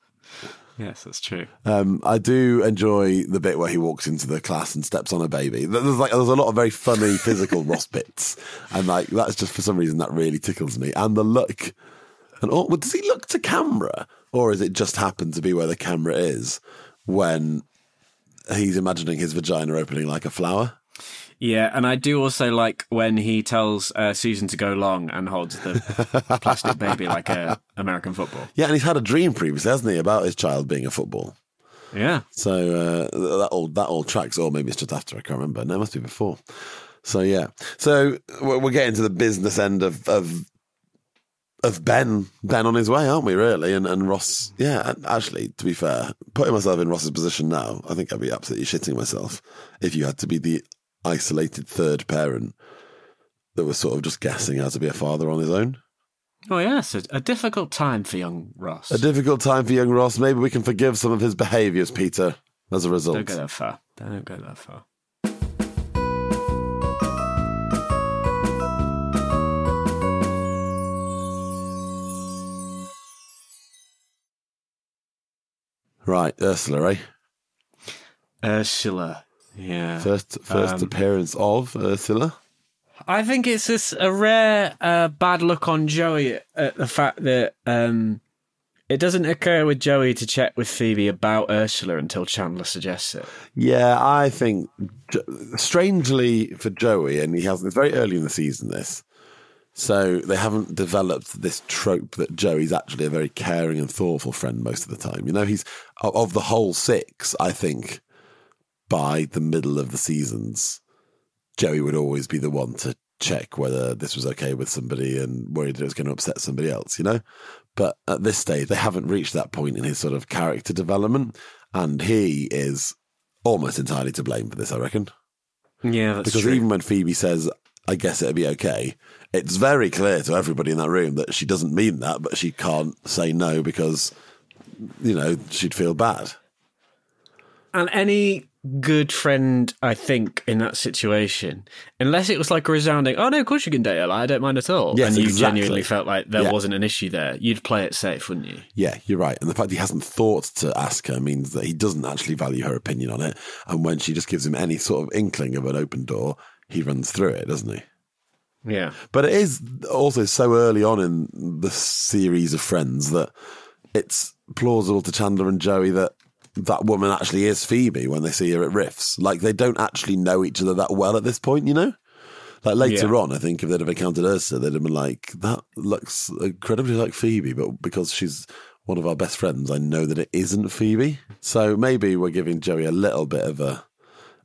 [SPEAKER 1] Yes, that's true.
[SPEAKER 2] Um, I do enjoy the bit where he walks into the class and steps on a baby. There's like there's a lot of very funny physical Ross bits, and like that's just for some reason that really tickles me. And the look, and oh, well, does he look to camera, or is it just happen to be where the camera is when he's imagining his vagina opening like a flower?
[SPEAKER 1] Yeah, and I do also like when he tells uh, Susan to go long and holds the plastic baby like a American football.
[SPEAKER 2] Yeah, and he's had a dream previously, hasn't he, about his child being a football.
[SPEAKER 1] Yeah.
[SPEAKER 2] So uh, that all that all tracks, or maybe it's just after. I can't remember. No, it must be before. So yeah. So we're we're getting to the business end of of of Ben Ben on his way, aren't we? Really, and and Ross. Yeah, and actually, to be fair, putting myself in Ross's position now, I think I'd be absolutely shitting myself if you had to be the isolated third parent that was sort of just guessing how to be a father on his own.
[SPEAKER 1] Oh, yes. A, a difficult time for young Ross.
[SPEAKER 2] A difficult time for young Ross. Maybe we can forgive some of his behaviours, Peter, as a result.
[SPEAKER 1] Don't go that far. Don't go that far.
[SPEAKER 2] Right, Ursula, eh?
[SPEAKER 1] Ursula. Yeah.
[SPEAKER 2] First first
[SPEAKER 1] Um,
[SPEAKER 2] appearance of Ursula.
[SPEAKER 1] I think it's just a rare uh, bad look on Joey at, the fact that um, it doesn't occur with Joey to check with Phoebe about Ursula until Chandler suggests it.
[SPEAKER 2] Yeah, I think strangely for Joey, and he hasn't. It's very early in the season. This, so they haven't developed this trope that Joey's actually a very caring and thoughtful friend most of the time. You know, he's of the whole six. I think by the middle of the seasons, Joey would always be the one to check whether this was okay with somebody and worried it was going to upset somebody else, you know? But at this stage, they haven't reached that point in his sort of character development. And he is almost entirely to blame for this, I reckon.
[SPEAKER 1] Yeah, that's
[SPEAKER 2] because
[SPEAKER 1] true.
[SPEAKER 2] even when Phoebe says, I guess it'll be okay, it's very clear to everybody in that room that she doesn't mean that, but she can't say no because, you know, she'd feel bad.
[SPEAKER 1] And any good friend, I think, in that situation. Unless it was like a resounding, oh no, of course you can date her. Like, I don't mind at all.
[SPEAKER 2] Yes,
[SPEAKER 1] and you
[SPEAKER 2] exactly.
[SPEAKER 1] genuinely felt like there
[SPEAKER 2] Yeah.
[SPEAKER 1] wasn't an issue there. You'd play it safe, wouldn't you?
[SPEAKER 2] Yeah, you're right. And the fact he hasn't thought to ask her means that he doesn't actually value her opinion on it. And when she just gives him any sort of inkling of an open door, he runs through it, doesn't he?
[SPEAKER 1] Yeah.
[SPEAKER 2] But it is also so early on in the series of friends that it's plausible to Chandler and Joey that that woman actually is Phoebe when they see her at Riffs. Like they don't actually know each other that well at this point, you know? Like later
[SPEAKER 1] Yeah.
[SPEAKER 2] on, I think if they'd have encountered Ursula, they'd have been like, that looks incredibly like Phoebe, but because she's one of our best friends, I know that it isn't Phoebe. So maybe we're giving Joey a little bit of a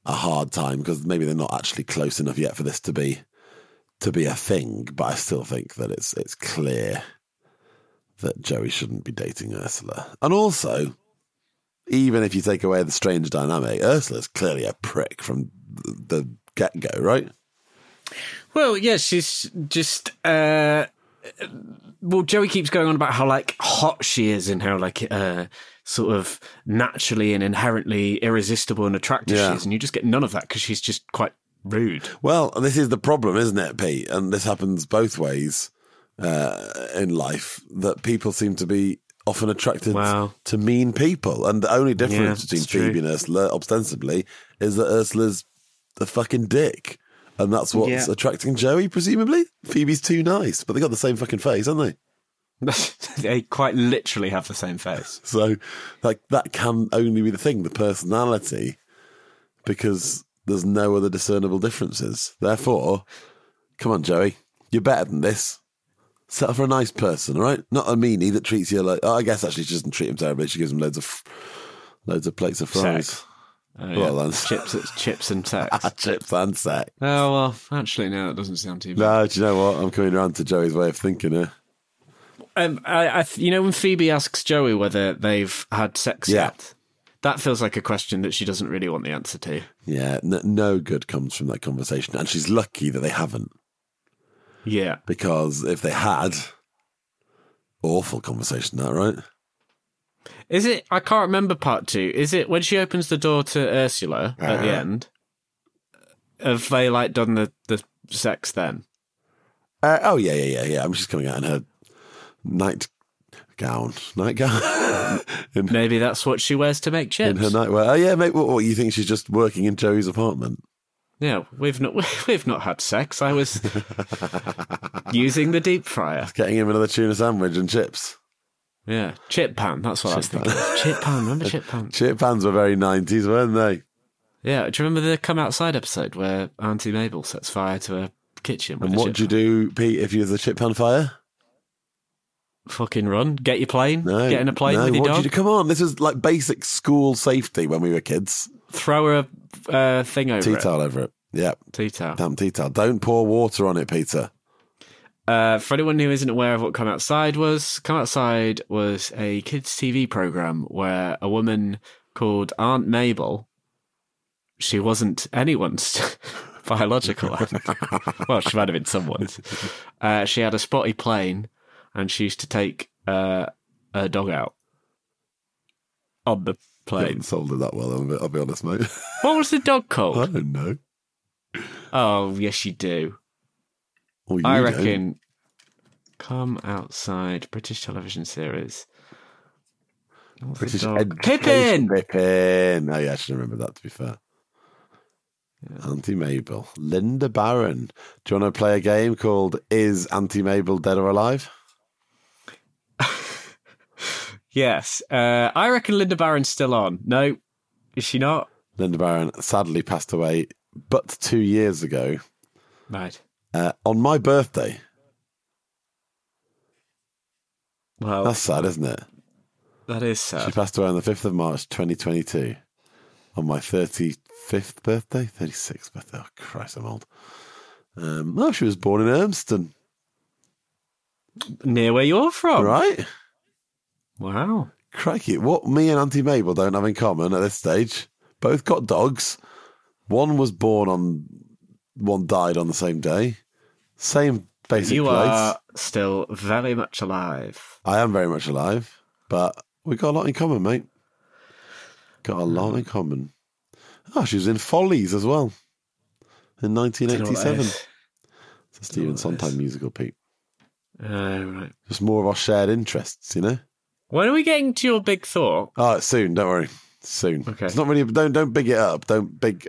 [SPEAKER 2] a hard time because maybe they're not actually close enough yet for this to be to be a thing, but I still think that it's it's clear that Joey shouldn't be dating Ursula. And also, even if you take away the strange dynamic, Ursula's clearly a prick from the get go, right?
[SPEAKER 1] Well, yeah, she's just. uh Well, Joey keeps going on about how like hot she is and how like uh sort of naturally and inherently irresistible and attractive
[SPEAKER 2] Yeah.
[SPEAKER 1] she is, and you just get none of that because she's just quite rude.
[SPEAKER 2] Well, this is the problem, isn't it, Pete? And this happens both ways uh, in life that people seem to be often attracted
[SPEAKER 1] Wow.
[SPEAKER 2] to mean people. And the only difference
[SPEAKER 1] Yeah,
[SPEAKER 2] between. Phoebe and Ursula, ostensibly, is that Ursula's a fucking dick. And that's what's
[SPEAKER 1] Yeah.
[SPEAKER 2] attracting Joey, presumably. Phoebe's too nice, but they got the same fucking face, haven't they?
[SPEAKER 1] they quite literally have the same face.
[SPEAKER 2] So, like, that can only be the thing, the personality, because there's no other discernible differences. Therefore, come on, Joey, you're better than this. Settle for a nice person, all right? Not a meanie that treats you like. Oh, I guess actually she doesn't treat him terribly. She gives him loads of, loads of plates of fries,
[SPEAKER 1] Sex. Oh,
[SPEAKER 2] Well,
[SPEAKER 1] yeah.
[SPEAKER 2] then.
[SPEAKER 1] chips, chips and sex.
[SPEAKER 2] chips and sack.
[SPEAKER 1] oh well, actually, no, that doesn't sound too bad.
[SPEAKER 2] No, do you know what? I'm coming around to Joey's way of thinking here.
[SPEAKER 1] Um, I, I, you know, when Phoebe asks Joey whether they've had sex
[SPEAKER 2] Yeah.
[SPEAKER 1] yet, that feels like a question that she doesn't really want the answer to.
[SPEAKER 2] Yeah, n- no good comes from that conversation, and she's lucky that they haven't.
[SPEAKER 1] Yeah,
[SPEAKER 2] Because if they had, awful conversation, that right?
[SPEAKER 1] is it? I can't remember part two. Is it when she opens the door to Ursula at the
[SPEAKER 2] Uh-huh.
[SPEAKER 1] end? Have they like done the the sex then?
[SPEAKER 2] Uh, oh yeah, yeah, yeah, yeah. I'm just coming out in her night gown, nightgown, in,
[SPEAKER 1] Maybe that's what she wears to make chips.
[SPEAKER 2] in her nightwear. Oh yeah, mate. What, what you think she's just working in Joey's apartment?
[SPEAKER 1] Yeah, we've not we've not had sex. I was using the deep fryer.
[SPEAKER 2] Getting him another tuna sandwich and chips.
[SPEAKER 1] Yeah, chip pan. That's what I was thinking. Chip pan. Remember chip pan?
[SPEAKER 2] Chip pans were very nineties, weren't they?
[SPEAKER 1] Yeah. Do you remember the come outside episode where Auntie Mabel sets fire to a kitchen? With
[SPEAKER 2] And what
[SPEAKER 1] chip
[SPEAKER 2] do you do, Pete, if you was the chip pan fire?
[SPEAKER 1] Fucking run. Get your plane.
[SPEAKER 2] No,
[SPEAKER 1] Get in a plane
[SPEAKER 2] no,
[SPEAKER 1] with your
[SPEAKER 2] what
[SPEAKER 1] dog.
[SPEAKER 2] you do? Come on, this was like basic school safety when we were kids.
[SPEAKER 1] Throw a uh, thing over
[SPEAKER 2] Tea
[SPEAKER 1] it.
[SPEAKER 2] towel over it. Yep,
[SPEAKER 1] Tea towel.
[SPEAKER 2] damn tea towel. Don't pour water on it, Peter.
[SPEAKER 1] Uh, for anyone who isn't aware of what Come Outside was, Come Outside was a kids' TV program where a woman called Aunt Mabel, she wasn't anyone's biological aunt. well, she might have been someone's. Uh, she had a spotty plane and she used to take uh, a dog out on the
[SPEAKER 2] You
[SPEAKER 1] plane.
[SPEAKER 2] haven't sold it that well, I'll be, honest, mate.
[SPEAKER 1] What was the dog called?
[SPEAKER 2] I don't know.
[SPEAKER 1] Oh, yes, you do.
[SPEAKER 2] Well, you
[SPEAKER 1] I
[SPEAKER 2] don't.
[SPEAKER 1] reckon Come Outside, British television series. What's
[SPEAKER 2] British
[SPEAKER 1] dog? Pippin!
[SPEAKER 2] Pippin. Oh, yeah, I should remember that, to be fair. Auntie Mabel. Linda Baron. Do you want to play a game called Is Auntie Mabel Dead or Alive?
[SPEAKER 1] Yes. Uh, I reckon Linda Baron's still on. No, is she not?
[SPEAKER 2] Linda Baron sadly passed away but two years ago
[SPEAKER 1] Right.
[SPEAKER 2] uh, on my birthday.
[SPEAKER 1] Well,
[SPEAKER 2] That's sad, isn't it?
[SPEAKER 1] that is sad.
[SPEAKER 2] She passed away on the 5th of March 2022 on my 35th birthday, 36th birthday. Oh, Christ, I'm old. Um, no, she was born in Urmston,
[SPEAKER 1] Near where you're from.
[SPEAKER 2] right?
[SPEAKER 1] Wow.
[SPEAKER 2] Crikey, what me and Auntie Mabel don't have in common at this stage. Both got dogs. One was born on, one died on the same day. Same basic
[SPEAKER 1] you
[SPEAKER 2] place.
[SPEAKER 1] are still very much alive.
[SPEAKER 2] I am very much alive, but we got a lot in common, mate. Got a lot in common. Oh, she was in Follies as well in
[SPEAKER 1] Don't know what that
[SPEAKER 2] 1987.
[SPEAKER 1] is.
[SPEAKER 2] It's a Stephen
[SPEAKER 1] what
[SPEAKER 2] Sondheim musical, Pete.
[SPEAKER 1] Oh, right.
[SPEAKER 2] Just more of our shared interests, you know.
[SPEAKER 1] When are we getting to your big thought?
[SPEAKER 2] Oh, soon. Don't worry. Soon.
[SPEAKER 1] Okay.
[SPEAKER 2] It's not really. Don't don't big it up. Don't big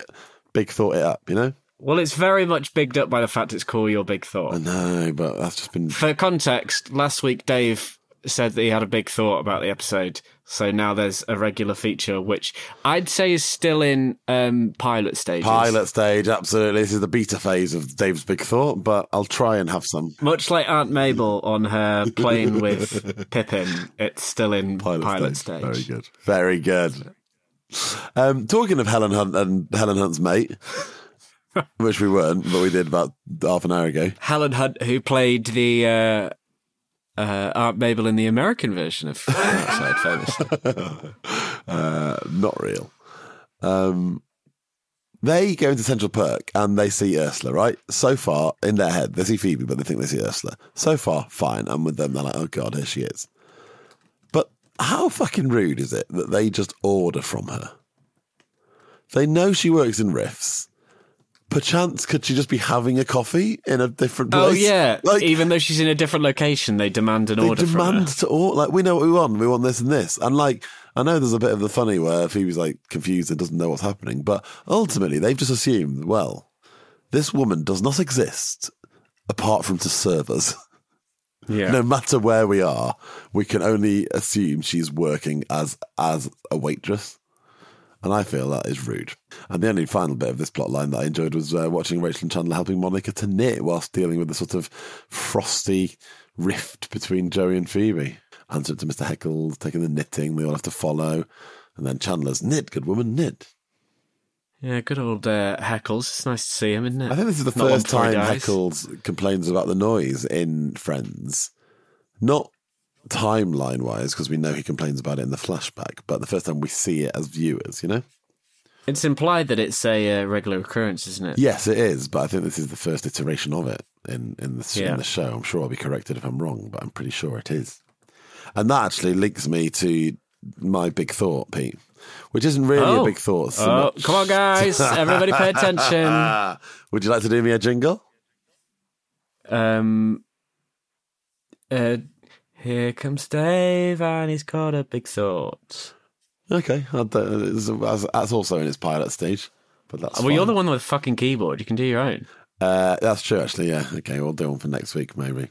[SPEAKER 2] big thought it up. You know.
[SPEAKER 1] Well, it's very much bigged up by the fact it's called your big thought.
[SPEAKER 2] I know, but that's just been.
[SPEAKER 1] For context, last week Dave said that he had a big thought about the episode, so now there's a regular feature, which I'd say is still in um, pilot stage.
[SPEAKER 2] Pilot stage, absolutely. This is the beta phase of Dave's big thought, but I'll try and have some
[SPEAKER 1] Much like Aunt Mabel on her plane with Pippin, it's still in pilot,
[SPEAKER 2] pilot,
[SPEAKER 1] stage.
[SPEAKER 2] Very good. Very good. Um, talking of Helen Hunt and Helen Hunt's mate, which we weren't, but we did about half an hour ago.
[SPEAKER 1] Helen Hunt, who played the uh, uh, Aunt Mabel in the American version of Outside, famously.
[SPEAKER 2] uh, not real. Um, they go into Central Perk and they see Ursula, right? So far, in their head, they see Phoebe, but they think they see Ursula. So far, fine. And with them, they're like, oh God, here she is. But how fucking rude is it that they just order from her? They know she works in Riffs. Perchance, could she just be having a coffee in a different oh, place?
[SPEAKER 1] Oh yeah,
[SPEAKER 2] Like,
[SPEAKER 1] even though she's in a different location, they demand an
[SPEAKER 2] they
[SPEAKER 1] order from
[SPEAKER 2] demand to order. Like, we know what we want. We want this and this. And like, I know there's a bit of the funny where Phoebe's like confused and doesn't know what's happening, but ultimately they've just assumed, well, this woman does not exist apart from to serve us.
[SPEAKER 1] Yeah,
[SPEAKER 2] No matter where we are, we can only assume she's working as as a waitress. And I feel that is rude. And the only final bit of this plot line that I enjoyed was uh, watching Rachel and Chandler helping Monica to knit whilst dealing with the sort of frosty rift between Joey and Phoebe. Answer to Mr. Heckles, taking the knitting, they all have to follow. And then Chandler's knit, good woman, knit.
[SPEAKER 1] yeah, good old uh, Heckles. It's nice to see him, isn't it?
[SPEAKER 2] I think this is the
[SPEAKER 1] Not
[SPEAKER 2] first time. Heckles complains about the noise in Friends. Not timeline wise, because we know he complains about it in the flashback, but the first time we see it as viewers, you know?
[SPEAKER 1] It's implied that it's a uh, regular occurrence, isn't it?
[SPEAKER 2] Yes, it is, but I think this is the first iteration of it in, in, the,
[SPEAKER 1] Yeah.
[SPEAKER 2] in the show. I'm sure I'll be corrected if I'm wrong, but I'm pretty sure it is. And that actually links me to my big thought, Pete, which isn't really a
[SPEAKER 1] Oh.
[SPEAKER 2] big thought. So
[SPEAKER 1] Oh, come on, guys! Everybody, pay attention.
[SPEAKER 2] Would you like to do me a jingle?
[SPEAKER 1] Um, uh, here comes Dave, and he's got a big thought.
[SPEAKER 2] Okay, I'll do- it's- that's, that's also in its pilot stage, but that's
[SPEAKER 1] well, you're the one with the fucking keyboard. You can do your own.
[SPEAKER 2] Uh, that's true, actually. Yeah. Okay, we'll do one for next week, maybe.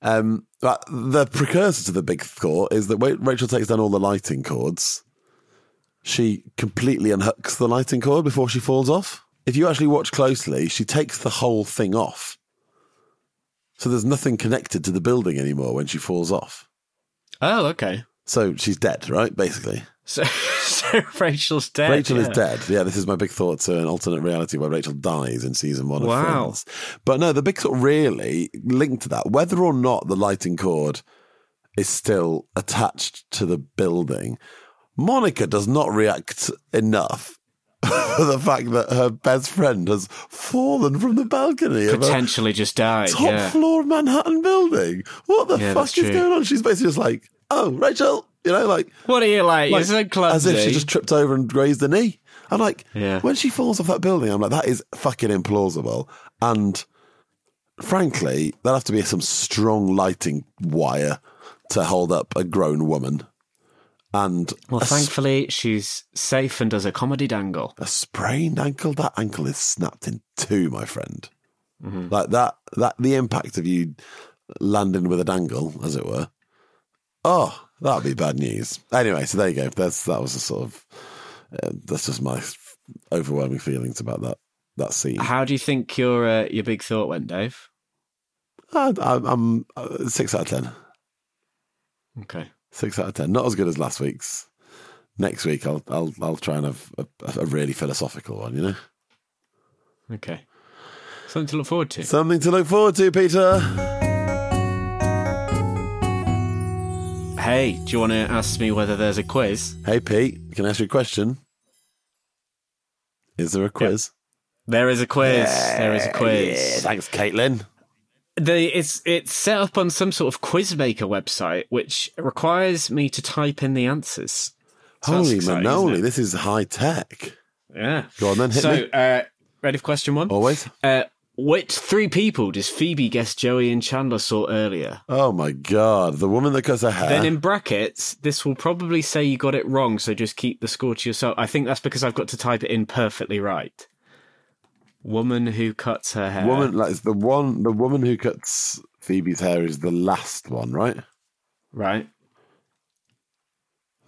[SPEAKER 2] Um, but the precursor to the big thought is that when Rachel takes down all the lighting cords. She completely unhooks the lighting cord before she falls off. If you actually watch closely, she takes the whole thing off. So there's nothing connected to the building anymore when she falls off.
[SPEAKER 1] Oh, okay.
[SPEAKER 2] So she's dead, right? Basically.
[SPEAKER 1] So, so Rachel's dead.
[SPEAKER 2] Rachel is dead. Yeah, this is my big thought to an alternate reality where Rachel dies in season one of
[SPEAKER 1] Wow.
[SPEAKER 2] Friends. But no, the big thought really linked to that, whether or not the lighting cord is still attached to the building, Monica does not react enough for the fact that her best friend has fallen from the balcony
[SPEAKER 1] Potentially just died.
[SPEAKER 2] top
[SPEAKER 1] yeah.
[SPEAKER 2] floor Manhattan building. What the
[SPEAKER 1] Yeah,
[SPEAKER 2] fuck is
[SPEAKER 1] true.
[SPEAKER 2] going on? She's basically just like, oh, Rachel, you know, like
[SPEAKER 1] What are you like?
[SPEAKER 2] Like,
[SPEAKER 1] so clumsy.
[SPEAKER 2] as if she just tripped over and grazed the knee. I'm like,
[SPEAKER 1] Yeah.
[SPEAKER 2] when she falls off that building, I'm like, that is fucking implausible. And frankly, there'll have to be some strong lighting wire to hold up a grown woman. And
[SPEAKER 1] well, thankfully, she's safe and does a comedy dangle.
[SPEAKER 2] a sprained ankle, that ankle is snapped in two, my friend.
[SPEAKER 1] Mm-hmm.
[SPEAKER 2] Like that, that the impact of you landing with a dangle, as it were. Oh, that'd be bad news. Anyway, so there you go. That's that was a sort of uh, that's just my overwhelming feelings about that that scene.
[SPEAKER 1] How do you think your uh, your big thought went, Dave?
[SPEAKER 2] I, I'm uh, six out of ten.
[SPEAKER 1] Okay.
[SPEAKER 2] Six out of ten. Not as good as last week's. Next week, I'll I'll I'll try and have a, a really philosophical one. You know,
[SPEAKER 1] Okay. Something to look forward to.
[SPEAKER 2] something to look forward to, Peter.
[SPEAKER 1] Hey, do you want to ask me whether there's a quiz?
[SPEAKER 2] Hey, Pete, can I ask you a question? Is there a quiz?
[SPEAKER 1] There is a quiz. there is a quiz.
[SPEAKER 2] Yeah, thanks, Caitlin.
[SPEAKER 1] The, it's it's set up on some sort of quizmaker website, which requires me to type in the answers. So
[SPEAKER 2] Holy
[SPEAKER 1] exciting,
[SPEAKER 2] manoli, this is high tech.
[SPEAKER 1] Yeah.
[SPEAKER 2] Go on then, hit
[SPEAKER 1] so,
[SPEAKER 2] me.
[SPEAKER 1] Uh, ready for question one?
[SPEAKER 2] Always.
[SPEAKER 1] Uh, which three people does Phoebe guess Joey and Chandler saw earlier?
[SPEAKER 2] Oh my god, the woman that cuts her hair.
[SPEAKER 1] Then in brackets, this will probably say you got it wrong, so just keep the score to yourself. I think that's because I've got to type it in perfectly right. Woman who cuts her hair.
[SPEAKER 2] woman, like the one, the woman who cuts Phoebe's hair is the last one, right?
[SPEAKER 1] Right.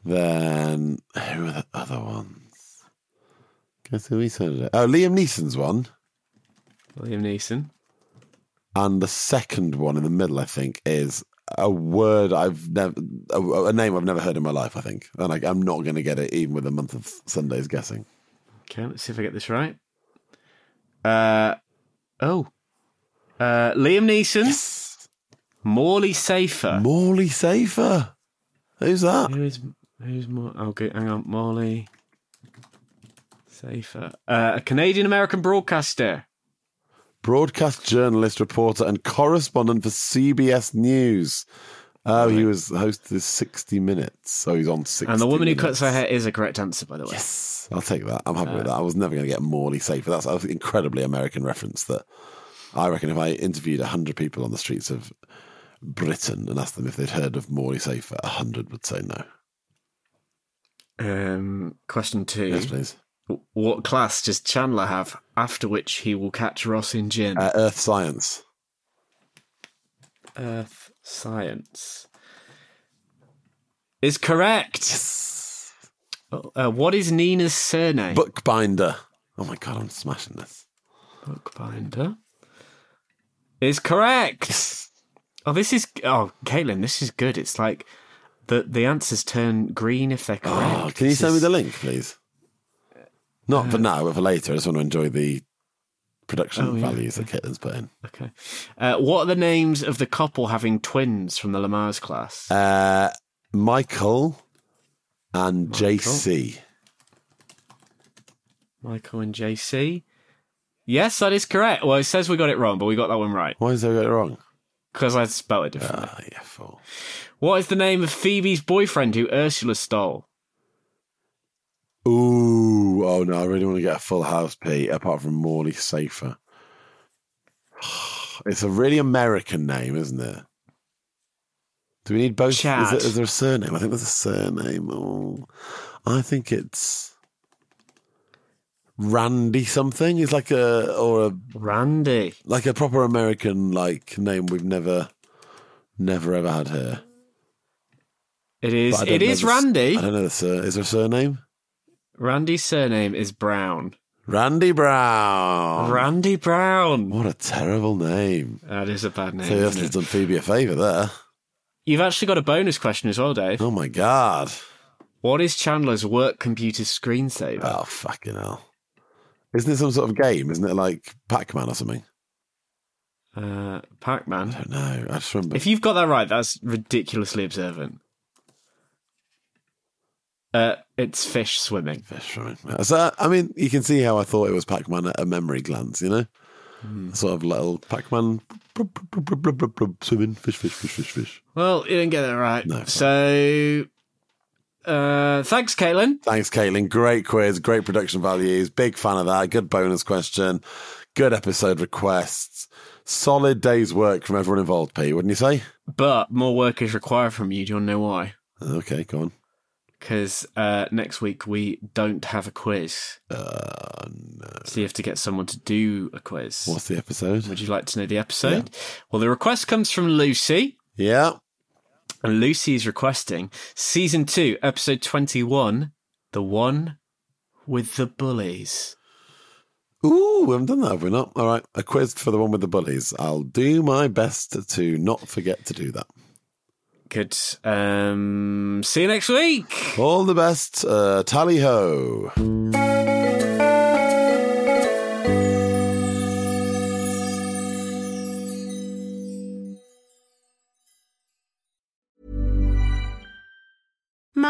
[SPEAKER 2] Then who are the other ones? Guess who we said it? Oh, Liam Neeson's one,
[SPEAKER 1] Liam Neeson.
[SPEAKER 2] and the second one in the middle, I think, is a word I've never, a, a name I've never heard in my life. I think, and I, I'm not going to get it even with a month of Sundays guessing.
[SPEAKER 1] Okay, let's see if I get this right. Uh, oh. Uh, Liam Neeson. Morley Safer.
[SPEAKER 2] Morley Safer. Who's that?
[SPEAKER 1] Who is who's more? Okay, hang on, Morley Safer. Uh, a Canadian American broadcaster.
[SPEAKER 2] Broadcast journalist, reporter, and correspondent for CBS News. Oh, he was the host of 60 Minutes. So he's on 60
[SPEAKER 1] And the woman who cuts her hair is a correct answer, by the way.
[SPEAKER 2] Yes, I'll take that. I'm happy with that. I was never going to get Morley Safer. That's an incredibly American reference that I reckon if I interviewed 100 people on the streets of Britain and asked them if they'd heard of Morley Safer, 100 would say no.
[SPEAKER 1] Um, question two.
[SPEAKER 2] Yes, please.
[SPEAKER 1] What class does Chandler have after which he will catch Ross in gin?
[SPEAKER 2] Uh, Earth Science.
[SPEAKER 1] Earth Science is correct. Uh, what is Nina's surname?
[SPEAKER 2] Bookbinder. Oh my God, I'm smashing this.
[SPEAKER 1] Bookbinder is correct. Oh, this is oh, Caitlin, this is good. It's like the the answers turn green if they're correct.
[SPEAKER 2] Oh, can you
[SPEAKER 1] This
[SPEAKER 2] send me the link, please? Not
[SPEAKER 1] Uh,
[SPEAKER 2] for now, but for later. I just want to enjoy the production
[SPEAKER 1] Oh, yeah,
[SPEAKER 2] values that Caitlin's put in.
[SPEAKER 1] Okay. Uh, what are the names of the couple having twins from the Lamaze class?
[SPEAKER 2] Uh, Michael and JC.
[SPEAKER 1] Michael and JC. Yes, that is correct. Well, it says we got it wrong, but we got that one right
[SPEAKER 2] Why is that got it wrong?
[SPEAKER 1] because I spelled it differently.
[SPEAKER 2] Ah, yeah, fool.
[SPEAKER 1] What is the name of Phoebe's boyfriend who Ursula stole?
[SPEAKER 2] Ooh, oh no, I really want to get a full house, Pete, apart from Morley Safer. It's a really American name, isn't it? Do we need both? Is, there, is there a surname? I think there's a surname. Oh, I think it's Randy something. It's like a or a
[SPEAKER 1] Randy.
[SPEAKER 2] like a proper American like name we've never, never ever had here.
[SPEAKER 1] It is.
[SPEAKER 2] But I don't
[SPEAKER 1] It is Randy.
[SPEAKER 2] I don't know the sur- Is there a surname?
[SPEAKER 1] Randy's surname is Brown.
[SPEAKER 2] Randy Brown.
[SPEAKER 1] Randy Brown.
[SPEAKER 2] What a terrible name.
[SPEAKER 1] That is a bad name.
[SPEAKER 2] So you have done Phoebe a favour there.
[SPEAKER 1] You've actually got a bonus question as well, Dave.
[SPEAKER 2] Oh my god.
[SPEAKER 1] What is Chandler's work computer screensaver?
[SPEAKER 2] Oh fucking hell. Isn't it some sort of game? Isn't it like Pac Man or something?
[SPEAKER 1] Uh, Pac-Man.
[SPEAKER 2] I don't know. I just remember.
[SPEAKER 1] If you've got that right, that's ridiculously observant. Uh, it's fish swimming.
[SPEAKER 2] Fish swimming. So, I mean, you can see how I thought it was Pac Man at a memory glance, you know?
[SPEAKER 1] Hmm.
[SPEAKER 2] Sort of little Pac Man swimming, fish, fish, fish, fish, fish.
[SPEAKER 1] Well, you didn't get it right.
[SPEAKER 2] No,
[SPEAKER 1] so, uh, thanks, Caitlin.
[SPEAKER 2] Thanks, Caitlin. Great quiz, great production values. Big fan of that. Good bonus question. Good episode requests. Solid day's work from everyone involved, Pete, wouldn't you say?
[SPEAKER 1] But more work is required from you. Do you want to know why?
[SPEAKER 2] Okay, go on.
[SPEAKER 1] Because uh, next week we don't have a quiz.
[SPEAKER 2] Uh, no.
[SPEAKER 1] So you have to get someone to do a quiz.
[SPEAKER 2] What's the episode?
[SPEAKER 1] Would you like to know the episode? Well, the request comes from Lucy.
[SPEAKER 2] Yeah.
[SPEAKER 1] And Lucy is requesting season two, episode 21, the one with the bullies.
[SPEAKER 2] Ooh, we haven't done that, have we not? All right, a quiz for the one with the bullies. I'll do my best to not forget to do that.
[SPEAKER 1] Good. Um, see you next week.
[SPEAKER 2] All the best. Uh, tally ho.